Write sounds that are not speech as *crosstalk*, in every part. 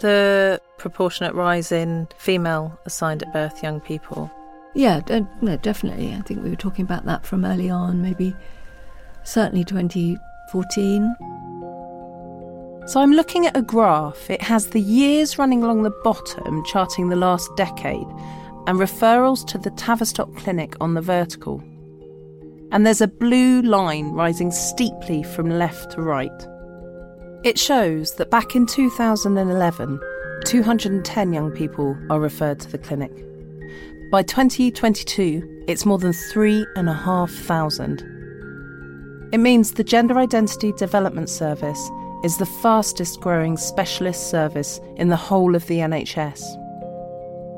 the proportionate rise in female assigned at birth young people? Yeah, de- no, definitely. I think we were talking about that from early on, maybe certainly 2014. So I'm looking at a graph. It has the years running along the bottom, charting the last decade, and referrals to the Tavistock Clinic on the vertical. And there's a blue line rising steeply from left to right. It shows that back in 2011, 210 young people are referred to the clinic. By 2022, it's more than 3,500. It means the Gender Identity Development Service is the fastest growing specialist service in the whole of the NHS.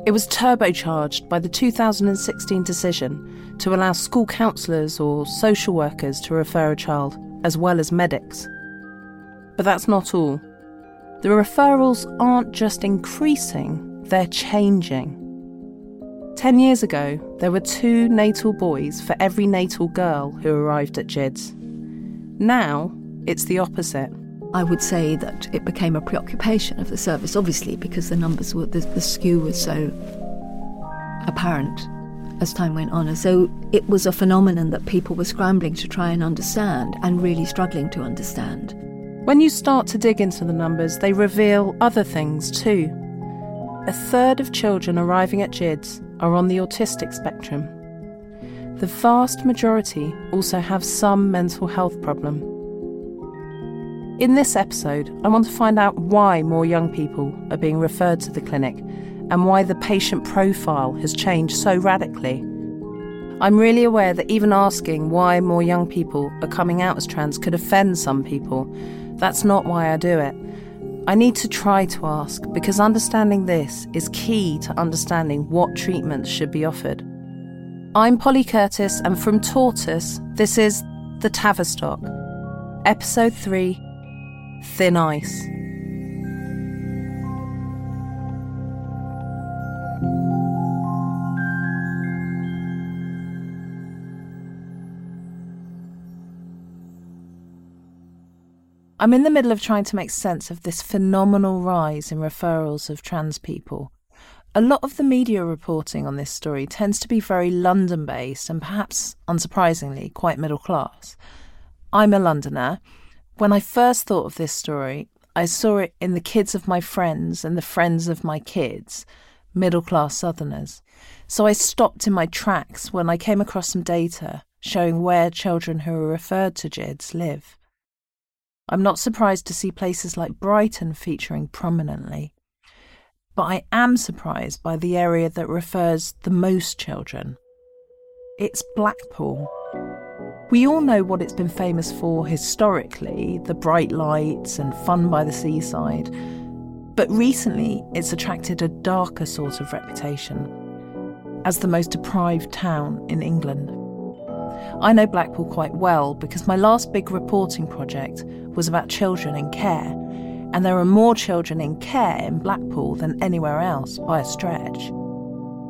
It was turbocharged by the 2016 decision to allow school counsellors or social workers to refer a child, as well as medics. But that's not all. The referrals aren't just increasing, they're changing. Ten years ago, there were two natal boys for every natal girl who arrived at GIDS. Now, it's the opposite. I would say that it became a preoccupation of the service, obviously, because the numbers were, the, the skew was so apparent as time went on. And so it was a phenomenon that people were scrambling to try and understand and really struggling to understand. When you start to dig into the numbers, they reveal other things too. A third of children arriving at GIDS are on the autistic spectrum. The vast majority also have some mental health problem. In this episode, I want to find out why more young people are being referred to the clinic and why the patient profile has changed so radically. I'm really aware that even asking why more young people are coming out as trans could offend some people. That's not why I do it. I need to try to ask because understanding this is key to understanding what treatments should be offered. I'm Polly Curtis, and from Tortoise, this is The Tavistock, Episode 3 Thin Ice. I'm in the middle of trying to make sense of this phenomenal rise in referrals of trans people. A lot of the media reporting on this story tends to be very London based and perhaps, unsurprisingly, quite middle class. I'm a Londoner. When I first thought of this story, I saw it in the kids of my friends and the friends of my kids, middle class Southerners. So I stopped in my tracks when I came across some data showing where children who are referred to GIDS live. I'm not surprised to see places like Brighton featuring prominently. But I am surprised by the area that refers the most children. It's Blackpool. We all know what it's been famous for historically the bright lights and fun by the seaside. But recently, it's attracted a darker sort of reputation as the most deprived town in England. I know Blackpool quite well because my last big reporting project was about children in care, and there are more children in care in Blackpool than anywhere else by a stretch.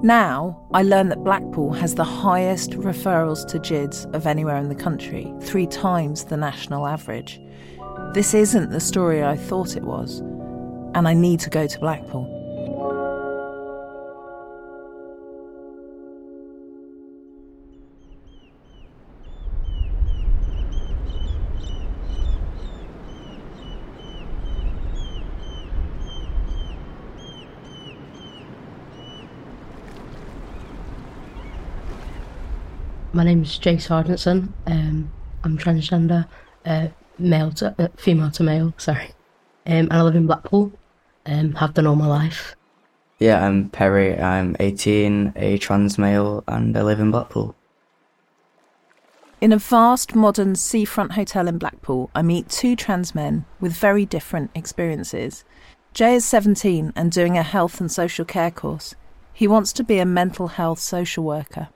Now, I learn that Blackpool has the highest referrals to GIDS of anywhere in the country, three times the national average. This isn't the story I thought it was, and I need to go to Blackpool. My name's Jay Sargentson. Um, I'm transgender, uh, male to uh, female to male. Sorry, um, and I live in Blackpool. Um, have done all my life. Yeah, I'm Perry. I'm 18, a trans male, and I live in Blackpool. In a vast modern seafront hotel in Blackpool, I meet two trans men with very different experiences. Jay is 17 and doing a health and social care course. He wants to be a mental health social worker.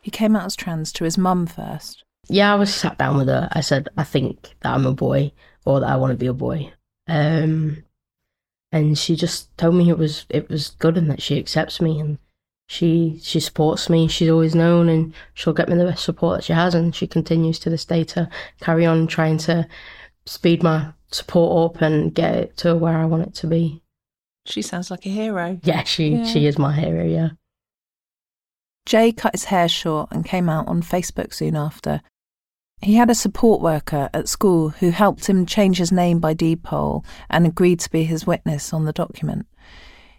He came out as trans to his mum first. Yeah, I was sat down with her. I said, I think that I'm a boy or that I want to be a boy. Um, and she just told me it was it was good and that she accepts me and she she supports me. She's always known and she'll get me the best support that she has and she continues to this day to carry on trying to speed my support up and get it to where I want it to be. She sounds like a hero. Yeah, she Yeah. she is my hero. Yeah. Jay cut his hair short and came out on Facebook soon after. He had a support worker at school who helped him change his name by deed poll and agreed to be his witness on the document.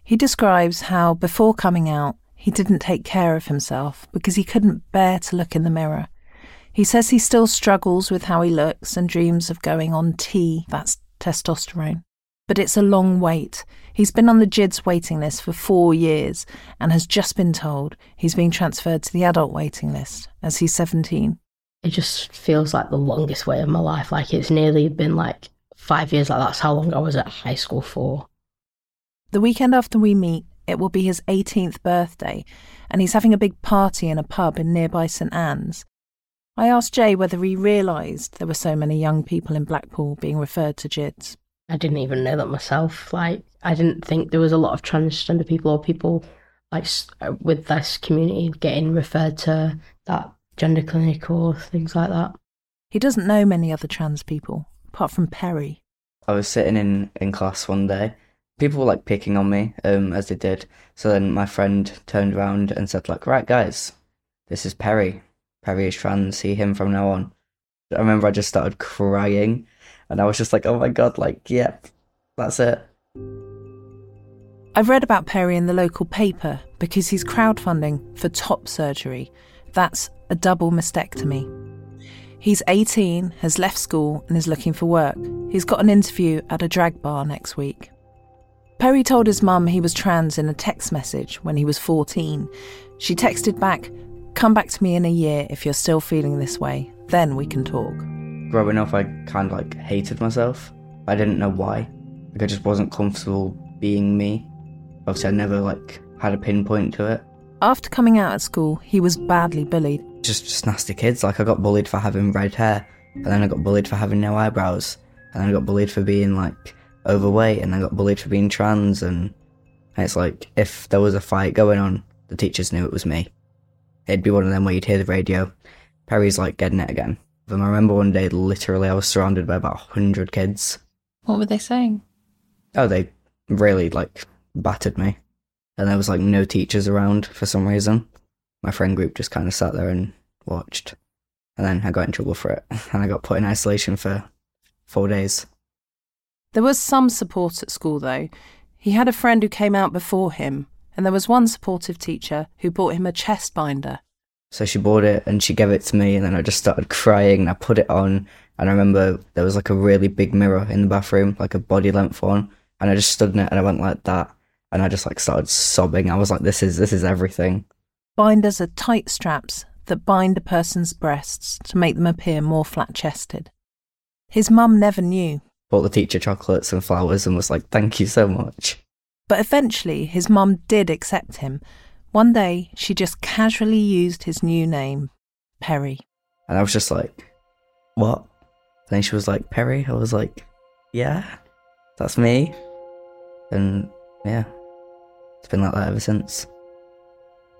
He describes how, before coming out, he didn't take care of himself because he couldn't bear to look in the mirror. He says he still struggles with how he looks and dreams of going on T, that's testosterone. But it's a long wait. He's been on the GIDS waiting list for four years and has just been told he's being transferred to the adult waiting list as he's 17. It just feels like the longest way of my life. Like it's nearly been like five years. Like that's how long I was at high school for. The weekend after we meet, it will be his 18th birthday, and he's having a big party in a pub in nearby St Anne's. I asked Jay whether he realised there were so many young people in Blackpool being referred to GIDS. I didn't even know that myself. Like, I didn't think there was a lot of transgender people or people like uh, with this community getting referred to that gender clinic or things like that. He doesn't know many other trans people, apart from Perry. I was sitting in, in class one day. People were like picking on me, um, as they did. So then my friend turned around and said, like, right guys, this is Perry. Perry is trans, see him from now on. I remember I just started crying and I was just like, oh my god, like, yep, that's it. I've read about Perry in the local paper because he's crowdfunding for top surgery. That's a double mastectomy. He's 18, has left school, and is looking for work. He's got an interview at a drag bar next week. Perry told his mum he was trans in a text message when he was 14. She texted back, Come back to me in a year if you're still feeling this way, then we can talk. Growing up, I kind of like hated myself. I didn't know why. Like, I just wasn't comfortable being me. Obviously, I never like had a pinpoint to it. After coming out at school, he was badly bullied. just just nasty kids. Like I got bullied for having red hair, and then I got bullied for having no eyebrows, and then I got bullied for being like overweight, and I got bullied for being trans, and, and it's like if there was a fight going on, the teachers knew it was me. It'd be one of them where you'd hear the radio, Perry's like getting it again. And I remember one day, literally, I was surrounded by about hundred kids. What were they saying? Oh, they really like battered me, and there was like no teachers around for some reason. My friend group just kind of sat there and watched, and then I got in trouble for it, *laughs* and I got put in isolation for four days. There was some support at school, though. He had a friend who came out before him, and there was one supportive teacher who bought him a chest binder. So she bought it and she gave it to me, and then I just started crying. And I put it on, and I remember there was like a really big mirror in the bathroom, like a body length one, and I just stood in it and I went like that, and I just like started sobbing. I was like, "This is this is everything." Binders are tight straps that bind a person's breasts to make them appear more flat chested. His mum never knew, Bought the teacher chocolates and flowers and was like, "Thank you so much." but eventually his mum did accept him. One day she just casually used his new name, Perry. And I was just like, what? then she was like, Perry? I was like, yeah, that's me. And yeah, it's been like that ever since.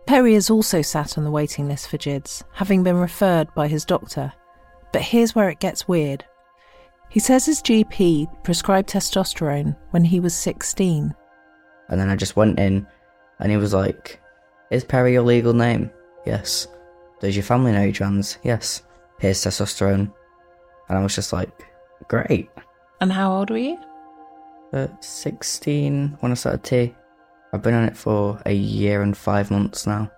Perry has also sat on the waiting list for GIDS, having been referred by his doctor. But here's where it gets weird. He says his GP prescribed testosterone when he was 16. And then I just went in and he was like, Is Perry your legal name? Yes. Does your family know you're trans? Yes. Here's testosterone. And I was just like, Great. And how old were you? At 16, when I started T, I've been on it for a year and five months now.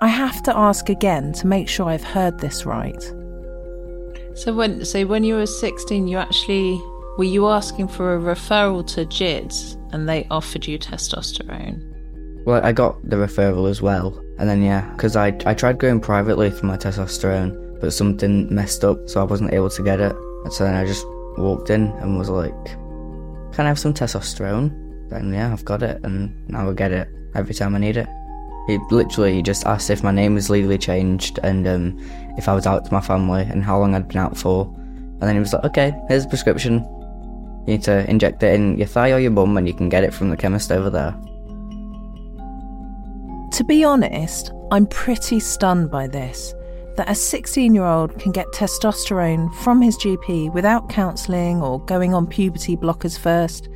I have to ask again to make sure I've heard this right. So when so when you were 16, you actually were you asking for a referral to GIDS and they offered you testosterone? Well, I got the referral as well, and then yeah, because I I tried going privately for my testosterone, but something messed up, so I wasn't able to get it. And so then I just walked in and was like, "Can I have some testosterone?" Then yeah, I've got it, and now I get it every time I need it. He literally just asked if my name was legally changed and um, if I was out to my family and how long I'd been out for. And then he was like, "Okay, here's a prescription. You need to inject it in your thigh or your bum, and you can get it from the chemist over there." To be honest, I'm pretty stunned by this that a 16 year old can get testosterone from his GP without counselling or going on puberty blockers first.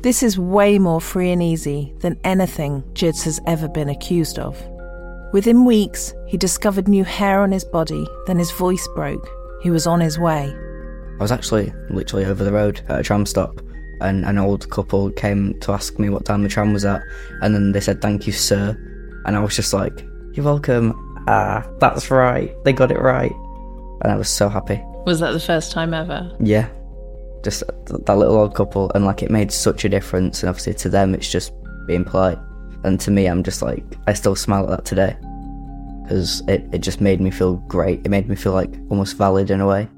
This is way more free and easy than anything Gids has ever been accused of. Within weeks, he discovered new hair on his body, then his voice broke. He was on his way. I was actually literally over the road at a tram stop, and an old couple came to ask me what time the tram was at, and then they said, Thank you, sir. And I was just like, You're welcome. Ah, that's right. They got it right. And I was so happy. Was that the first time ever? Yeah. Just th- that little old couple, and like it made such a difference. And obviously, to them, it's just being polite. And to me, I'm just like, I still smile at that today. Because it, it just made me feel great. It made me feel like almost valid in a way.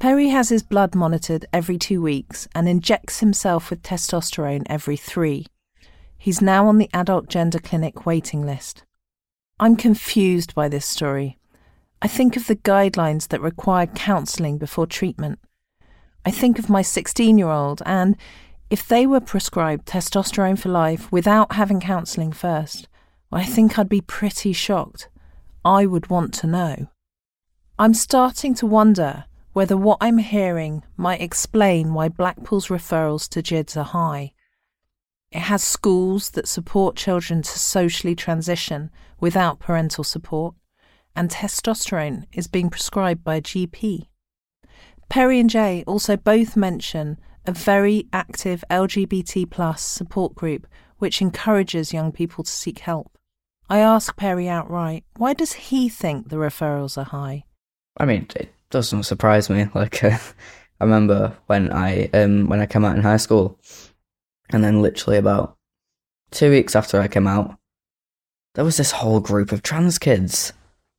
Perry has his blood monitored every two weeks and injects himself with testosterone every three. He's now on the adult gender clinic waiting list. I'm confused by this story. I think of the guidelines that require counselling before treatment. I think of my 16 year old, and if they were prescribed testosterone for life without having counselling first, well, I think I'd be pretty shocked. I would want to know. I'm starting to wonder whether what I'm hearing might explain why Blackpool's referrals to GIDS are high. It has schools that support children to socially transition without parental support, and testosterone is being prescribed by a GP. Perry and Jay also both mention a very active LGBT plus support group which encourages young people to seek help. I ask Perry outright, why does he think the referrals are high? I mean, it doesn't surprise me. *laughs* Like, uh, I remember when I um when I came out in high school, and then literally about two weeks after I came out, there was this whole group of trans kids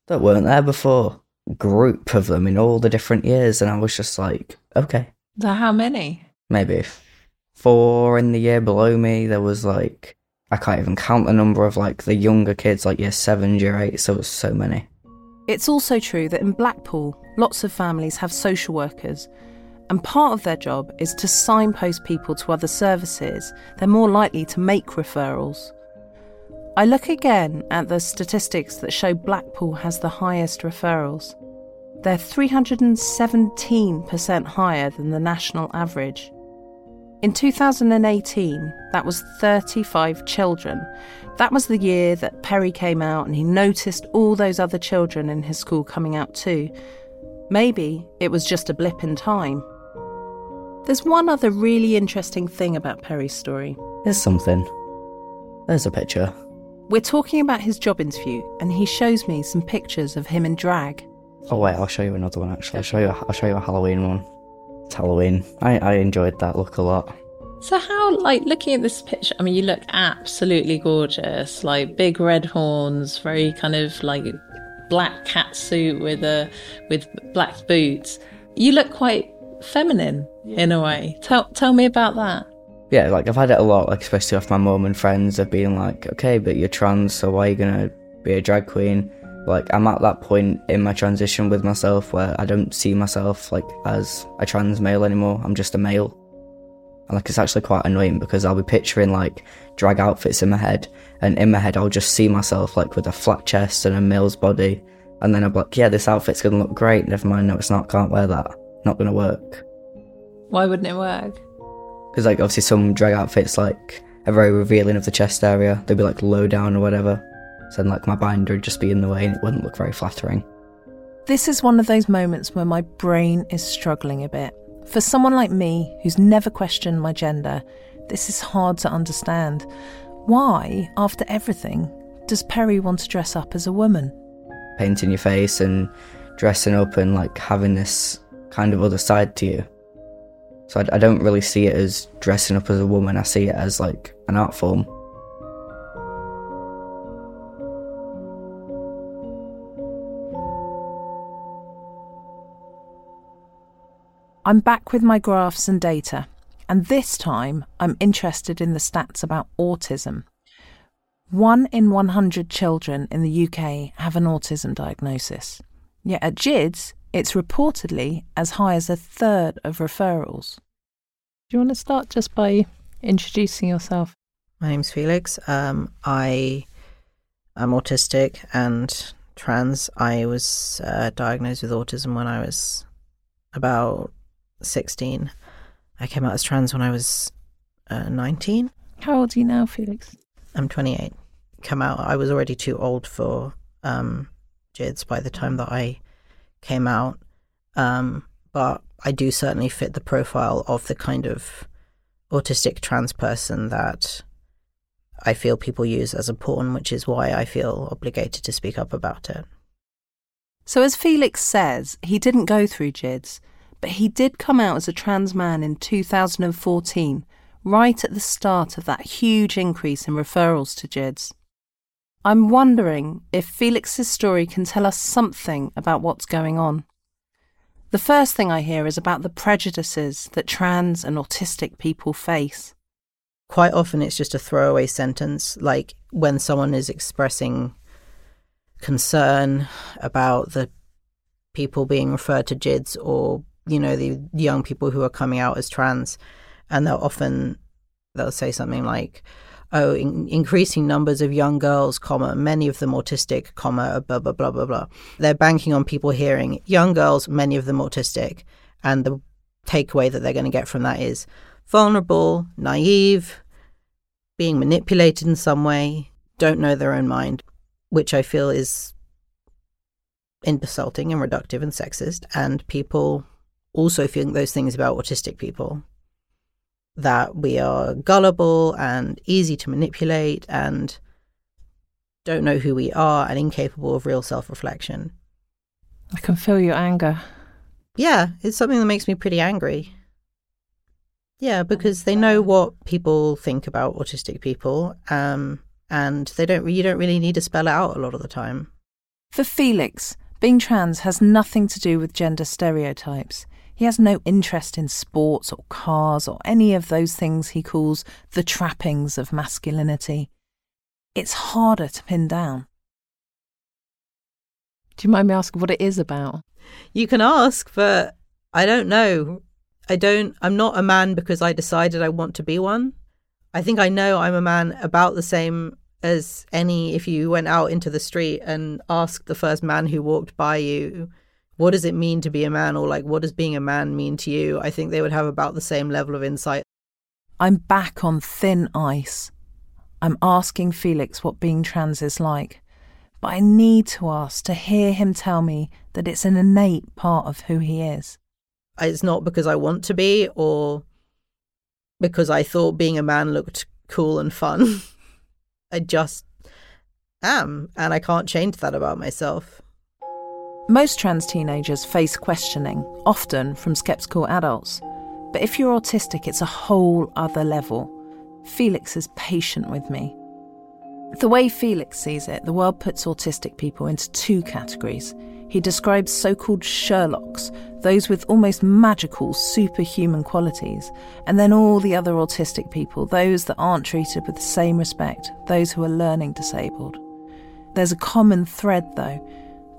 that weren't there before. Group of them in all the different years, and I was just like, okay, So how many? maybe four in the year below me. There was like I can't even count the number of like the younger kids, like year seven, year eight. So it was so many. It's also true that in Blackpool, lots of families have social workers, and part of their job is to signpost people to other services. They're more likely to make referrals. I look again at the statistics that show Blackpool has the highest referrals. They're 317% higher than the national average. In 2018, that was 35 children. That was the year that Perry came out and he noticed all those other children in his school coming out too. Maybe it was just a blip in time. There's one other really interesting thing about Perry's story. There's something. There's a picture. We're talking about his job interview, and he shows me some pictures of him in drag. Oh wait, I'll show you another one. Actually, I'll show you. I'll show you a Halloween one. It's Halloween. I I enjoyed that look a lot. So how like looking at this picture, I mean you look absolutely gorgeous, like big red horns, very kind of like black cat suit with a with black boots. You look quite feminine in a way. Tell tell me about that. Yeah, like I've had it a lot, like especially off my mum and friends Have been like, okay, but you're trans, so why are you gonna be a drag queen? Like I'm at that point in my transition with myself where I don't see myself like as a trans male anymore. I'm just a male. And like it's actually quite annoying because I'll be picturing like drag outfits in my head, and in my head I'll just see myself like with a flat chest and a male's body, and then I'm like, yeah, this outfit's gonna look great. Never mind, no, it's not. Can't wear that. Not gonna work. Why wouldn't it work? Because like obviously some drag outfits like are very revealing of the chest area. They'd be like low down or whatever. So then like my binder would just be in the way and it wouldn't look very flattering. This is one of those moments where my brain is struggling a bit. For someone like me, who's never questioned my gender, this is hard to understand. Why, after everything, does Perry want to dress up as a woman? Painting your face and dressing up and like having this kind of other side to you. So I, I don't really see it as dressing up as a woman, I see it as like an art form. I'm back with my graphs and data, and this time I'm interested in the stats about autism. One in 100 children in the UK have an autism diagnosis. Yet at GIDS, it's reportedly as high as a third of referrals. Do you want to start just by introducing yourself? My name's Felix. Um, I am autistic and trans. I was uh, diagnosed with autism when I was about 16. I came out as trans when I was uh, 19. How old are you now, Felix? I'm 28. Come out, I was already too old for um, GIDS by the time that I came out. Um, but I do certainly fit the profile of the kind of autistic trans person that I feel people use as a pawn, which is why I feel obligated to speak up about it. So, as Felix says, he didn't go through GIDS, but he did come out as a trans man in 2014, right at the start of that huge increase in referrals to GIDS. I'm wondering if Felix's story can tell us something about what's going on. The first thing I hear is about the prejudices that trans and autistic people face. Quite often it's just a throwaway sentence, like when someone is expressing concern about the people being referred to GIDS or, you know, the young people who are coming out as trans. And they'll often, they'll say something like, oh, in- increasing numbers of young girls, comma, many of them autistic, comma, blah, blah, blah, blah, blah. They're banking on people hearing young girls, many of them autistic. And the takeaway that they're going to get from that is vulnerable, naive, being manipulated in some way, don't know their own mind, which I feel is insulting and reductive and sexist. And people also feel those things about autistic people that we are gullible and easy to manipulate and don't know who we are and incapable of real self reflection. I can feel your anger. Yeah, it's something that makes me pretty angry. Yeah, because they know what people think about autistic people, um, and they don't. You don't really need to spell it out a lot of the time. For Felix, being trans has nothing to do with gender stereotypes. He has no interest in sports or cars or any of those things he calls the trappings of masculinity. It's harder to pin down. Do you mind me asking what it is about? You can ask, but I don't know. I don't. I'm not a man because I decided I want to be one. I think I know I'm a man about the same as any if you went out into the street and asked the first man who walked by you what does it mean to be a man or like what does being a man mean to you i think they would have about the same level of insight I'm back on thin ice. I'm asking Felix what being trans is like, but I need to ask to hear him tell me that it's an innate part of who he is. it's not because i want to be or because i thought being a man looked cool and fun *laughs* i just am and i can't change that about myself Most trans teenagers face questioning, often from skeptical adults. But if you're autistic, it's a whole other level. Felix is patient with me. The way Felix sees it, the world puts autistic people into two categories. He describes so called Sherlocks, those with almost magical, superhuman qualities, and then all the other autistic people, those that aren't treated with the same respect, those who are learning disabled. There's a common thread, though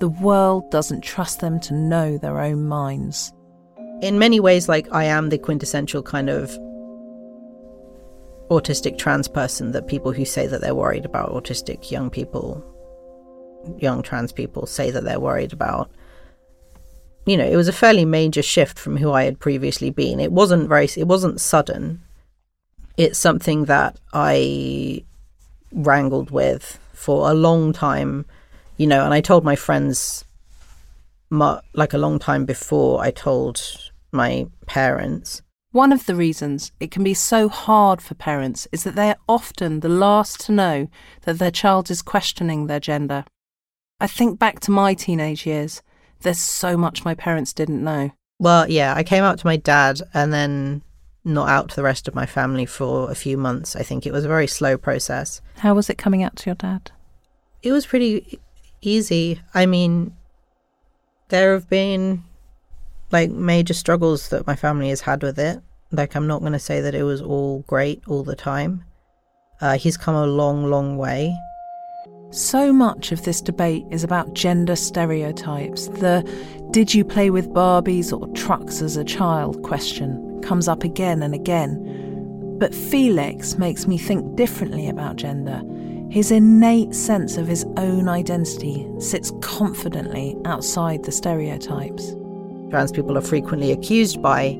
the world doesn't trust them to know their own minds. in many ways like i am the quintessential kind of autistic trans person that people who say that they're worried about autistic young people young trans people say that they're worried about you know it was a fairly major shift from who i had previously been. It wasn't very it wasn't sudden. It's something that i wrangled with for a long time you know and i told my friends like a long time before i told my parents One of the reasons it can be so hard for parents is that they are often the last to know that their child is questioning their gender. I think back to my teenage years. There's so much my parents didn't know. Well, yeah, I came out to my dad and then not out to the rest of my family for a few months. I think it was a very slow process. How was it coming out to your dad? It was pretty easy. I mean, there have been like major struggles that my family has had with it. Like, I'm not going to say that it was all great all the time. Uh, he's come a long, long way. So much of this debate is about gender stereotypes. The did you play with Barbies or trucks as a child question comes up again and again. But Felix makes me think differently about gender. His innate sense of his own identity sits confidently outside the stereotypes. Trans people are frequently accused by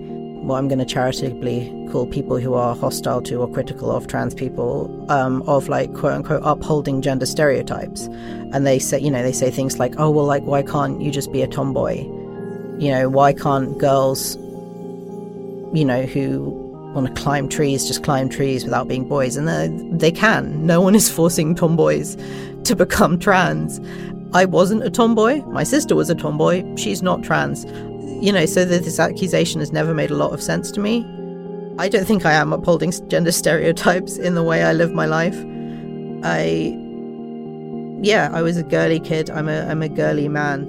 what I'm going to charitably call people who are hostile to or critical of trans people, um, of like quote unquote upholding gender stereotypes. And they say, you know, they say things like, oh, well, like, why can't you just be a tomboy? You know, why can't girls, you know, who want to climb trees just climb trees without being boys? And uh, they can. No one is *laughs* forcing tomboys to become trans. I wasn't a tomboy. My sister was a tomboy. She's not trans you know, so this accusation has never made a lot of sense to me. I don't think I am upholding gender stereotypes in the way I live my life. I, yeah, I was a girly kid. I'm a, I'm a girly man.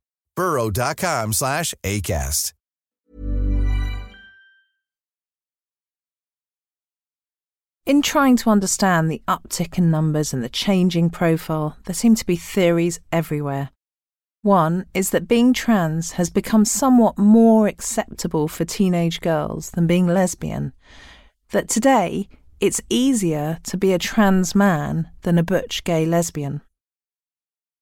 burrow.com slash ACAST. In trying to understand the uptick in numbers and the changing profile, there seem to be theories everywhere. One is that being trans has become somewhat more acceptable for teenage girls than being lesbian. That today, it's easier to be a trans man than a butch gay lesbian.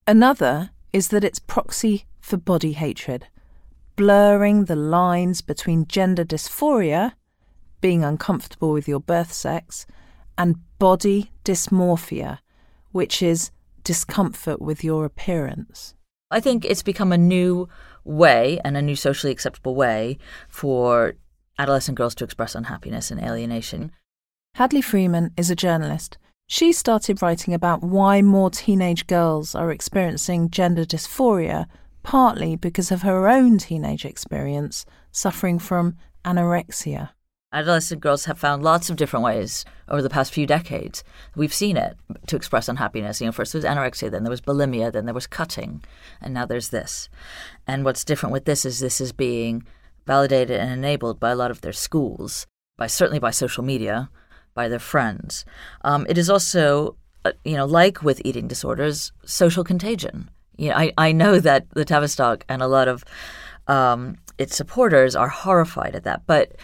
Another is that it's proxy for body hatred, blurring the lines between gender dysphoria, being uncomfortable with your birth sex, and body dysmorphia, which is discomfort with your appearance. I think it's become a new way and a new socially acceptable way for adolescent girls to express unhappiness and alienation. Hadley Freeman is a journalist. She started writing about why more teenage girls are experiencing gender dysphoria partly because of her own teenage experience suffering from anorexia. Adolescent girls have found lots of different ways over the past few decades. We've seen it to express unhappiness. You know, first there was anorexia, then there was bulimia, then there was cutting, and now there's this. And what's different with this is this is being validated and enabled by a lot of their schools, by certainly by social media, by their friends. Um, it is also, uh, you know, like with eating disorders, social contagion. You know, I, I know that the Tavistock and a lot of um, its supporters are horrified at that, but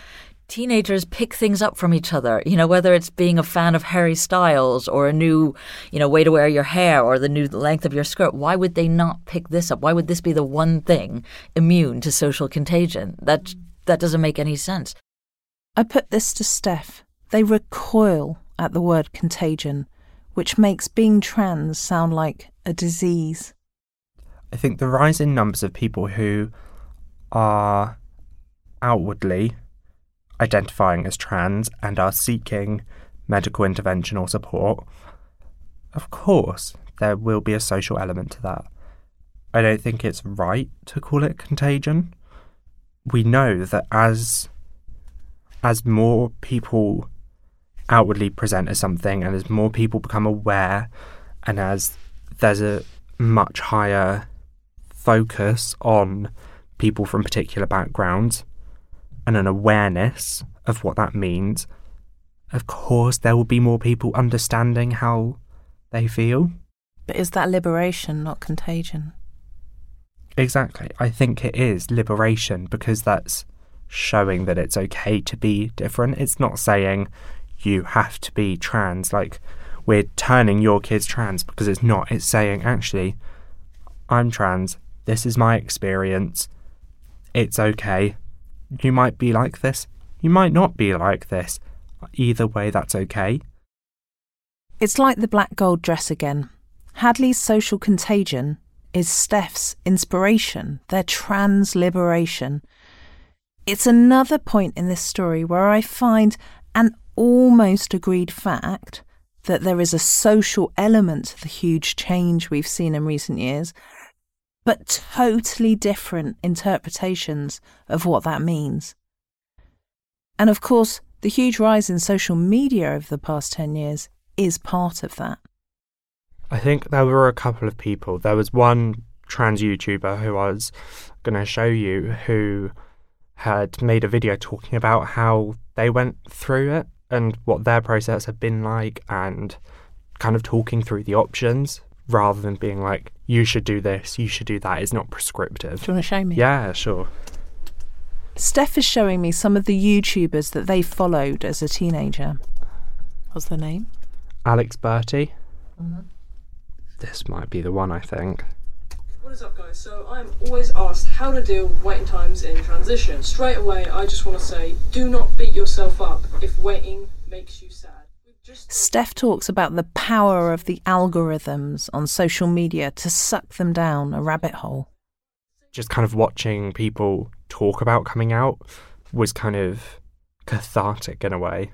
teenagers pick things up from each other. You know, whether it's being a fan of Harry Styles or a new, you know, way to wear your hair or the new length of your skirt. Why would they not pick this up? Why would this be the one thing immune to social contagion? That that doesn't make any sense. I put this to Steph. They recoil at the word contagion, which makes being trans sound like a disease. I think the rise in numbers of people who are outwardly identifying as trans and are seeking medical intervention or support, of course, there will be a social element to that. I don't think it's right to call it contagion. We know that as as more people outwardly present as something and as more people become aware and as there's a much higher focus on people from particular backgrounds and an awareness of what that means, of course, there will be more people understanding how they feel. But is that liberation, not contagion? Exactly. I think it is liberation because that's showing that it's okay to be different. It's not saying you have to be trans, like we're turning your kids trans because it's not. It's saying, actually, I'm trans. This is my experience. It's okay. You might be like this, you might not be like this. Either way, that's okay. It's like the black gold dress again. Hadley's social contagion is Steph's inspiration, their trans liberation. It's another point in this story where I find an almost agreed fact that there is a social element to the huge change we've seen in recent years, but totally different interpretations of what that means. And of course, the huge rise in social media over the past 10 years is part of that. I think there were a couple of people. There was one trans YouTuber who I was going to show you who had made a video talking about how they went through it and what their process had been like and kind of talking through the options rather than being like, you should do this, you should do that. It's not prescriptive. Do you want to show me? Yeah, sure. Steph is showing me some of the YouTubers that they followed as a teenager. What's their name? Alex Bertie. Mm-hmm. This might be the one, I think. What is up, guys? So I'm always asked how to deal with waiting times in transition. Straight away, I just want to say, do not beat yourself up if waiting makes you sad. Steph talks about the power of the algorithms on social media to suck them down a rabbit hole. Just kind of watching people talk about coming out was kind of cathartic in a way.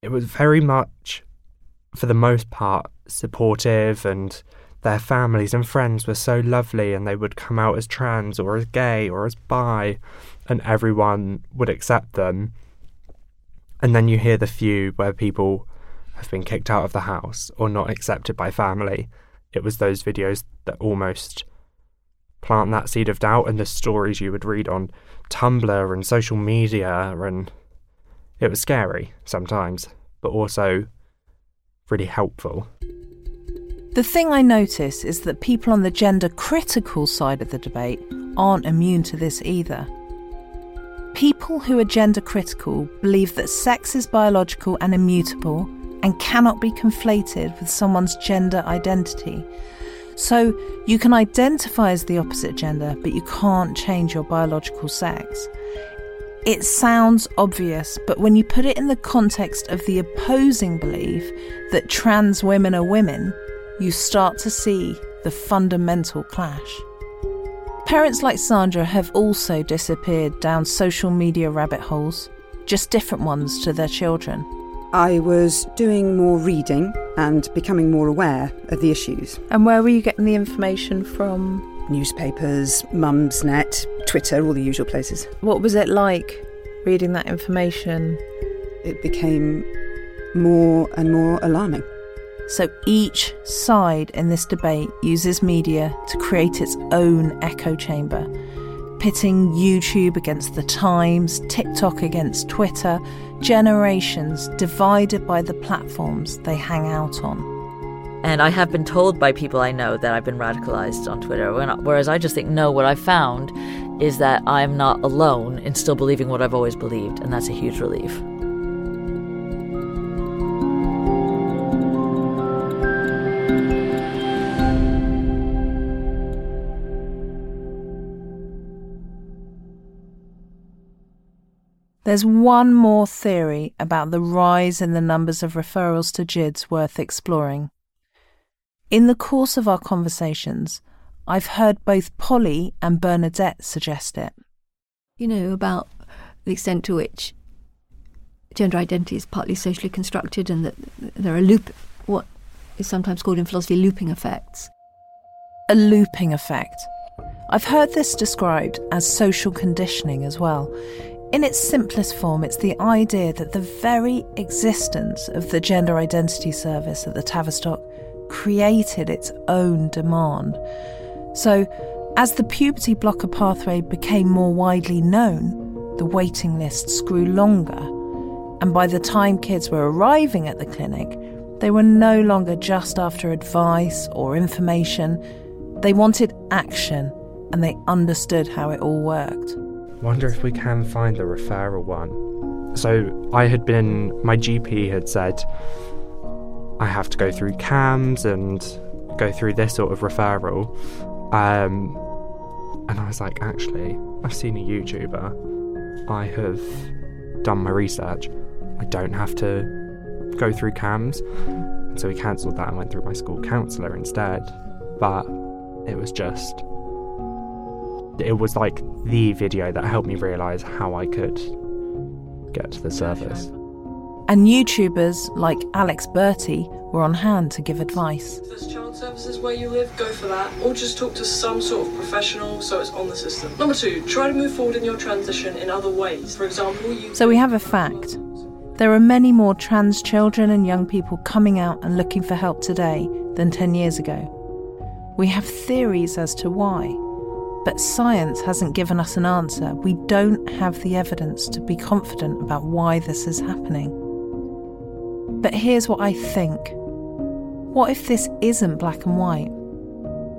It was very much, for the most part, supportive, and their families and friends were so lovely, and they would come out as trans or as gay or as bi, and everyone would accept them and then you hear the few where people have been kicked out of the house or not accepted by family. It was those videos that almost plant that seed of doubt and the stories you would read on Tumblr and social media and it was scary sometimes, but also really helpful. The thing I notice is that people on the gender critical side of the debate aren't immune to this either. People who are gender critical believe that sex is biological and immutable and cannot be conflated with someone's gender identity. So you can identify as the opposite gender, but you can't change your biological sex. It sounds obvious, but when you put it in the context of the opposing belief that trans women are women, you start to see the fundamental clash. Parents like Sandra have also disappeared down social media rabbit holes, just different ones to their children. I was doing more reading and becoming more aware of the issues. And where were you getting the information from? Newspapers, Mumsnet, Twitter, all the usual places. What was it like reading that information? It became more and more alarming. So each side in this debate uses media to create its own echo chamber, pitting YouTube against the Times, TikTok against Twitter, generations divided by the platforms they hang out on. And I have been told by people I know that I've been radicalized on Twitter, whereas I just think, no, what I found is that I'm not alone in still believing what I've always believed, and that's a huge relief. There's one more theory about the rise in the numbers of referrals to GIDS worth exploring. In the course of our conversations, I've heard both Polly and Bernadette suggest it. You know, about the extent to which gender identity is partly socially constructed and that there are loop, what is sometimes called in philosophy looping effects. A looping effect. I've heard this described as social conditioning as well. In its simplest form, it's the idea that the very existence of the gender identity service at the Tavistock created its own demand. So, as the puberty blocker pathway became more widely known, the waiting lists grew longer. And by the time kids were arriving at the clinic, they were no longer just after advice or information. They wanted action and they understood how it all worked. Wonder if we can find the referral one. So I had been, my GP had said, I have to go through CAMHS and go through this sort of referral. Um, and I was like, actually, I've seen a YouTuber. I have done my research. I don't have to go through CAMHS. And so we cancelled that and went through my school counsellor instead. But it was just. It was like the video that helped me realise how I could get to the service. And YouTubers like Alex Bertie were on hand to give advice. If there's child services where you live, go for that. Or just talk to some sort of professional so it's on the system. Number two, try to move forward in your transition in other ways. For example, you. So we have a fact. There are many more trans children and young people coming out and looking for help today than 10 years ago. We have theories as to why, but science hasn't given us an answer. We don't have the evidence to be confident about why this is happening. But here's what I think what if this isn't black and white?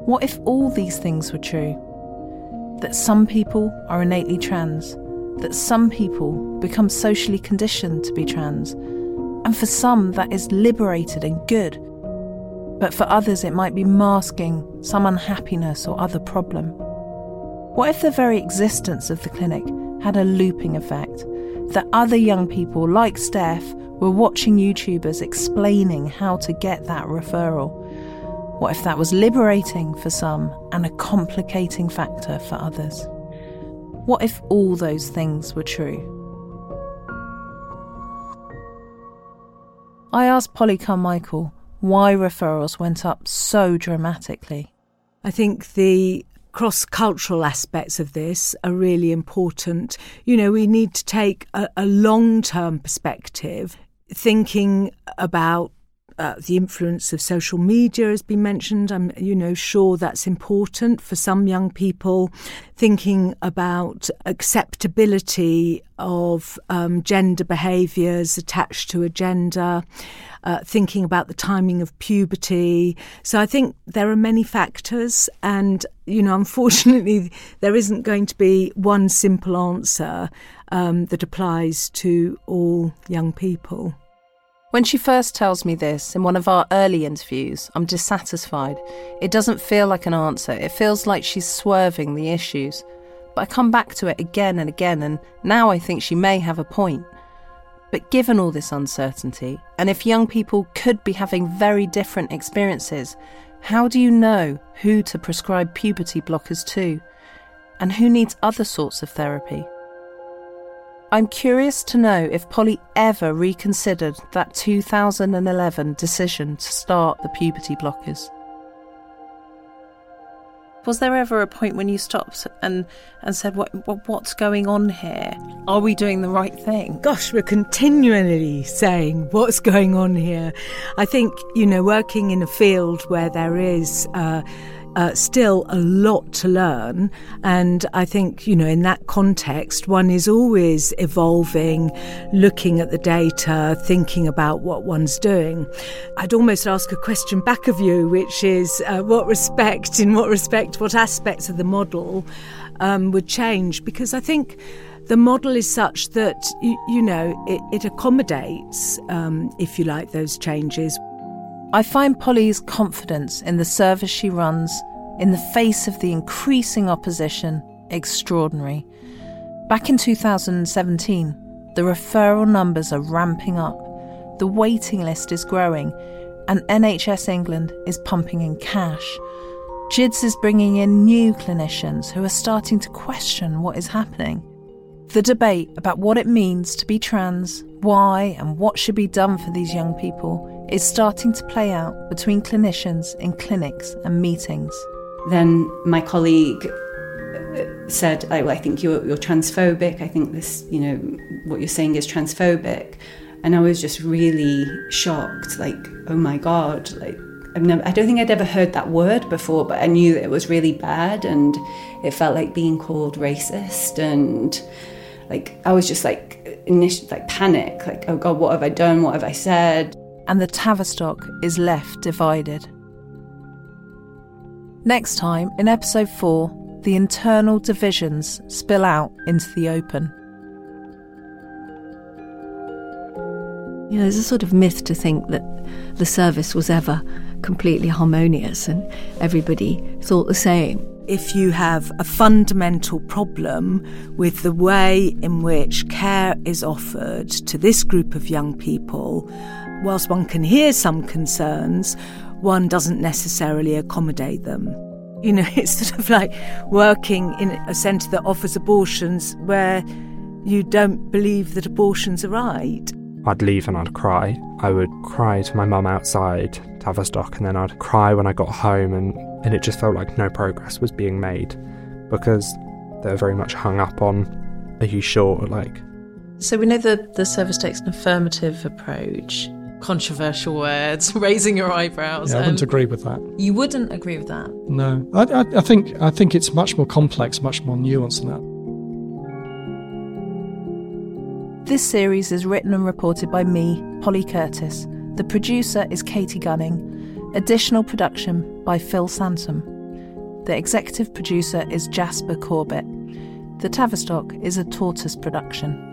What if all these things were true? That some people are innately trans, that some people become socially conditioned to be trans, and for some that is liberated and good. But for others, it might be masking some unhappiness or other problem. What if the very existence of the clinic had a looping effect? That other young people like Steph were watching YouTubers explaining how to get that referral. What if that was liberating for some and a complicating factor for others? What if all those things were true? I asked Polly Carmichael why referrals went up so dramatically. I think the cross cultural aspects of this are really important. You know, we need to take a, a long term perspective, thinking about uh, the influence of social media has been mentioned. I'm, you know, sure that's important for some young people. Thinking about acceptability of um, gender behaviours attached to a gender, uh, thinking about the timing of puberty. So I think there are many factors, and you know, *laughs* unfortunately, there isn't going to be one simple answer um, that applies to all young people. When she first tells me this in one of our early interviews, I'm dissatisfied. It doesn't feel like an answer, it feels like she's swerving the issues. But I come back to it again and again, and now I think she may have a point. But given all this uncertainty, and if young people could be having very different experiences, how do you know who to prescribe puberty blockers to? And who needs other sorts of therapy? I'm curious to know if Polly ever reconsidered that 2011 decision to start the puberty blockers. Was there ever a point when you stopped and and said, "What, what what's going on here? Are we doing the right thing?" Gosh, we're continually saying what's going on here. I think you know, working in a field where there is. Uh, uh, still a lot to learn. And I think, you know, in that context, one is always evolving, looking at the data, thinking about what one's doing. I'd almost ask a question back of you, which is uh, what respect, in what respect, what aspects of the model um, would change? Because I think the model is such that you, you know it, it accommodates, um, if you like, those changes. I find Polly's confidence in the service she runs, in the face of the increasing opposition, extraordinary. Back in 2017, the referral numbers are ramping up, the waiting list is growing, and NHS England is pumping in cash. GIDS is bringing in new clinicians who are starting to question what is happening. The debate about what it means to be trans, why, and what should be done for these young people is starting to play out between clinicians in clinics and meetings. Then my colleague uh, said, oh, I think you're, you're transphobic. I think this, you know, what you're saying is transphobic. And I was just really shocked, like, oh my God, like, I've never, I don't think I'd ever heard that word before, but I knew it was really bad and it felt like being called racist. And like, I was just like, initial, like panic, like, oh God, what have I done? What have I said? and the Tavistock is left divided. Next time, in episode 4, the internal divisions spill out into the open. You know, there's a sort of myth to think that the service was ever completely harmonious and everybody thought the same. If you have a fundamental problem with the way in which care is offered to this group of young people, whilst one can hear some concerns, one doesn't necessarily accommodate them. You know, *laughs* it's sort of like working in a centre that offers abortions where you don't believe that abortions are right. I'd leave and I'd cry. I would cry to my mum outside Tavistock, and then I'd cry when I got home, and, and it just felt like no progress was being made because they were very much hung up on, are you sure? Like, so we know that the service takes an affirmative approach controversial words, *laughs* raising your eyebrows. Yeah, I wouldn't um, agree with that. You wouldn't agree with that? No, I, I, I, think I think it's much more complex, much more nuanced than that. This series is written and reported by me, Polly Curtis. The producer is Katie Gunning. Additional production by Phil Sansom. The executive producer is Jasper Corbett. The Tavistock is a tortoise production.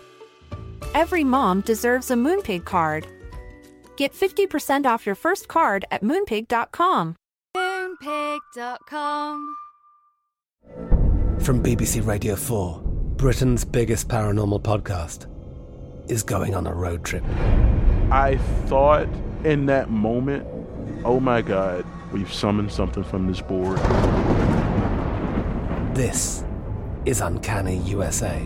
Every mom deserves a Moonpig card. Get 50% off your first card at moonpig.com. Moonpig.com. From BBC Radio 4, Britain's biggest paranormal podcast is going on a road trip. I thought in that moment, oh my God, we've summoned something from this board. This is Uncanny USA.